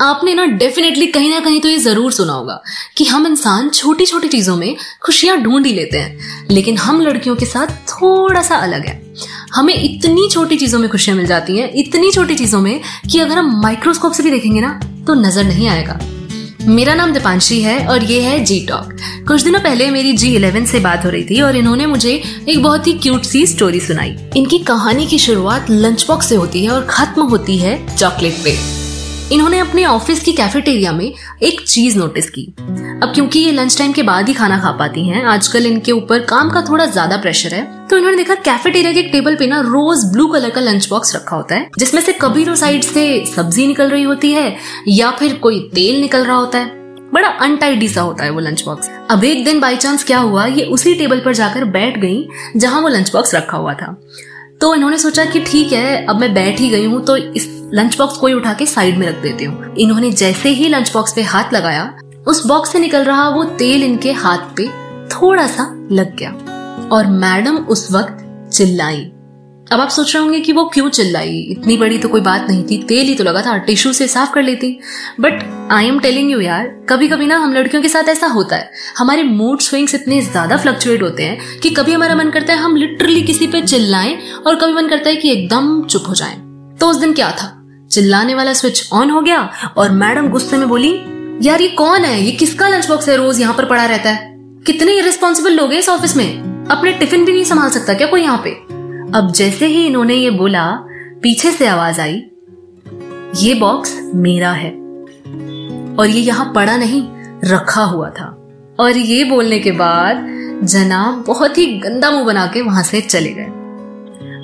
आपने ना डेफिनेटली कहीं ना कहीं तो ये ज़रूर सुना होगा कि हम इंसान छोटी छोटी चीज़ों में खुशियाँ ढूंढ ही लेते हैं, लेकिन हम लड़कियों के साथ थोड़ा सा अलग है। हमें इतनी छोटी चीज़ों में खुशियाँ मिल जाती हैं, इतनी छोटी चीज़ों में कि अगर हम माइक्रोस्कोप से भी देखेंगे ना तो नज़र नहीं आएगा। मेरा नाम दीपांशी है और ये है जी टॉक कुछ दिनों पहले मेरी जी इलेवन से बात हो रही थी और इन्होंने मुझे एक बहुत ही क्यूट सी स्टोरी सुनाई। इनकी कहानी की शुरुआत लंच बॉक्स से होती है और खत्म होती है चॉकलेट पे। इन्होंने अपने ऑफ़िस की कैफेटेरिया में एक चीज़ नोटिस की। अब क्योंकि ये लंच टाइम के बाद ही खाना खा पाती हैं, आजकल इनके ऊपर काम का थोड़ा ज़्यादा प्रेशर है तो इन्होंने देखा कैफेटेरिया के टेबल पे ना रोज ब्लू कलर का लंच बॉक्स रखा होता है, जिसमें से कभी तो साइड से सब्ज़ी निकल रही होती है, या फिर कोई तेल निकल रहा होता है। बड़ा अनटाइडी सा होता है वो लंच बॉक्स अब एक दिन बाई चांस क्या हुआ, ये उसी टेबल पर जाकर बैठ गई, जहाँ वो लंच बॉक्स रखा हुआ था। तो इन्होंने सोचा कि ठीक है, अब मैं बैठ ही गई हूँ तो इस लंच बॉक्स को ही उठा के साइड में रख देती हूँ। इन्होंने जैसे ही लंच बॉक्स पे हाथ लगाया, उस बॉक्स से निकल रहा वो तेल इनके हाथ पे थोड़ा सा लग गया और मैडम उस वक्त चिल्लाई। अब आप सोच रहे होंगे कि वो क्यों चिल्लाई? इतनी बड़ी तो कोई बात नहीं थी। तेल ही तो लगा था, टिश्यू से साफ़ कर लेती। But I am telling you यार कभी कभी ना हम लड़कियों के साथ ऐसा होता है। हमारे मूड स्विंग्स इतने ज़्यादा फ्लक्चुएट होते हैं कि कभी हमारा मन करता है हम लिटरली किसी पे चिल्लाएँ और कभी मन करता है कि एकदम चुप हो जाएँ। तो उस दिन क्या था? चिल्लाने वाला स्विच ऑन हो गया और मैडम गुस्से में बोली, यार ये कौन है? ये किसका लंच बॉक्स है रोज यहाँ पर पड़ा रहता है? कितने इरेस्पॉन्सिबल लोग हैं इस ऑफ़िस में। अपने टिफ़िन भी नहीं संभाल सकता क्या कोई यहाँ पे? अब जैसे ही इन्होंने ये बोला, पीछे से आवाज़ आई, ये बॉक्स मेरा है। और ये यहाँ पड़ा नहीं, रखा हुआ था। और ये बोलने के बाद जनाब बहुत ही गंदा मुँह बना के वहाँ से चले गए।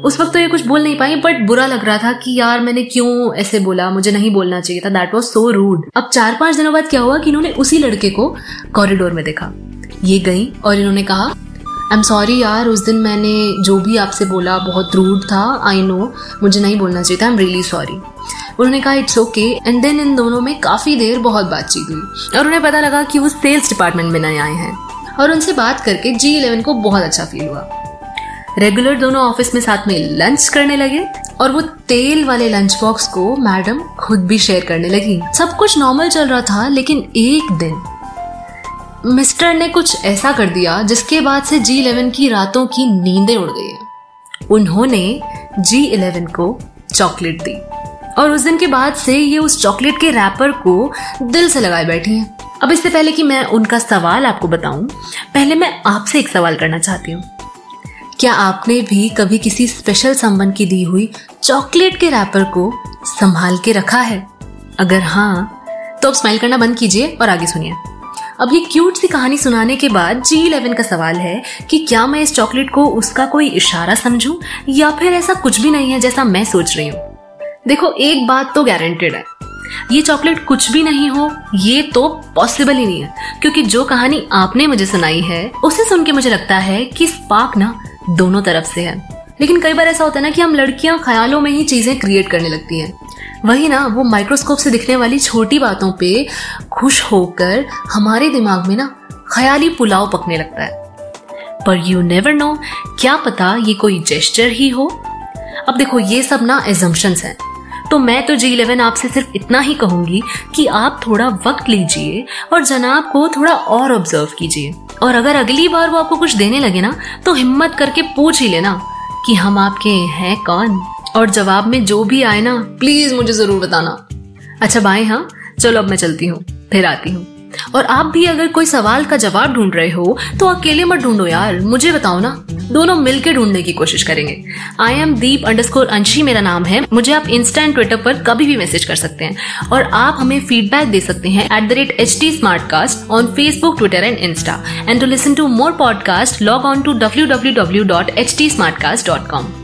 उस वक्त तो ये कुछ बोल नहीं पाई बट बुरा लग रहा था कि यार मैंने क्यों ऐसे बोला? मुझे नहीं बोलना चाहिए था। दैट वॉज़ सो रूड अब चार पाँच दिनों बाद क्या हुआ कि इन्होंने उसी लड़के को कॉरिडोर में देखा। ये गई और इन्होंने कहा आई एम सॉरी यार, उस दिन मैंने जो भी आपसे बोला बहुत रूड था। आई नो मुझे नहीं बोलना चाहिए था। आई एम रियली सॉरी उन्होंने कहा इट्स ओके एंड देन इन दोनों में काफ़ी देर बहुत बातचीत हुई और उन्हें पता लगा कि वो सेल्स डिपार्टमेंट में नए आए हैं। और उनसे बात करके जी इलेवन को बहुत अच्छा फील हुआ। रेगुलर दोनों ऑफ़िस में साथ में लंच करने लगे और वो तेल वाले लंच बॉक्स को मैडम खुद भी शेयर करने लगी। सब कुछ नॉर्मल चल रहा था, लेकिन एक दिन मिस्टर ने कुछ ऐसा कर दिया जिसके बाद से जी इलेवन की रातों की नींदें उड़ गई। उन्होंने जी इलेवन को चॉकलेट दी और उस दिन के बाद से ये उस चॉकलेट के रैपर को दिल से लगाए बैठी हैं। अब इससे पहले कि मैं उनका सवाल आपको बताऊँ, पहले मैं आपसे एक सवाल करना चाहती हूँ। क्या आपने भी कभी किसी स्पेशल संबंध की दी हुई चॉकलेट के रैपर को संभाल के रखा है? अगर हाँ तो अब स्माइल करना बंद कीजिए और आगे सुनिए। अब ये क्यूट सी कहानी सुनाने के बाद जी इलेवन का सवाल है कि क्या मैं इस चॉकलेट को उसका कोई इशारा समझूं या फिर ऐसा कुछ भी नहीं है जैसा मैं सोच रही हूँ? देखो, एक बात तो गारंटेड है। ये चॉकलेट कुछ भी नहीं हो, ये तो पॉसिबल ही नहीं है। क्योंकि जो कहानी आपने मुझे सुनाई है, उसे सुन के मुझे लगता है कि स्पार्क ना दोनों तरफ़ से है। लेकिन कई बार ऐसा होता है ना कि हम लड़कियाँ ख्यालों में ही चीज़ें क्रिएट करने लगती हैं। वही ना, वो माइक्रोस्कोप से दिखने वाली छोटी बातों पे खुश होकर हमारे दिमाग में ना ख्याली पुलाव पकने लगता है। पर यू नेवर नो क्या पता ये कोई जेस्टर ही हो? अब देखो, ये सब ना एजम्पन्स हैं। तो मैं तो जी इलेवन आपसे सिर्फ़ इतना ही कहूँगी कि आप थोड़ा वक्त लीजिए और जनाब को थोड़ा और ऑब्ज़र्व कीजिए। और अगर अगली बार वो आपको कुछ देने लगे ना तो हिम्मत करके पूछ ही लेना कि हम आपके हैं कौन? और जवाब में जो भी आए ना प्लीज़ मुझे ज़रूर बताना। अच्छा बाय हाँ चलो अब मैं चलती हूँ, फिर आती हूँ। और आप भी अगर कोई सवाल का जवाब ढूंढ रहे हो तो अकेले मत ढूंढो यार। मुझे बताओ ना। दोनों मिलके ढूँढने की कोशिश करेंगे। आई एम दीप अंडरस्कोर अंशी मेरा नाम है। मुझे आप इंस्टा एंड ट्विटर पर कभी भी मैसेज कर सकते हैं। और आप हमें फीडबैक दे सकते हैं at the rate H T smart cast on Facebook Twitter and Insta and to listen to more podcast log on to W W W dot H T smart cast dot com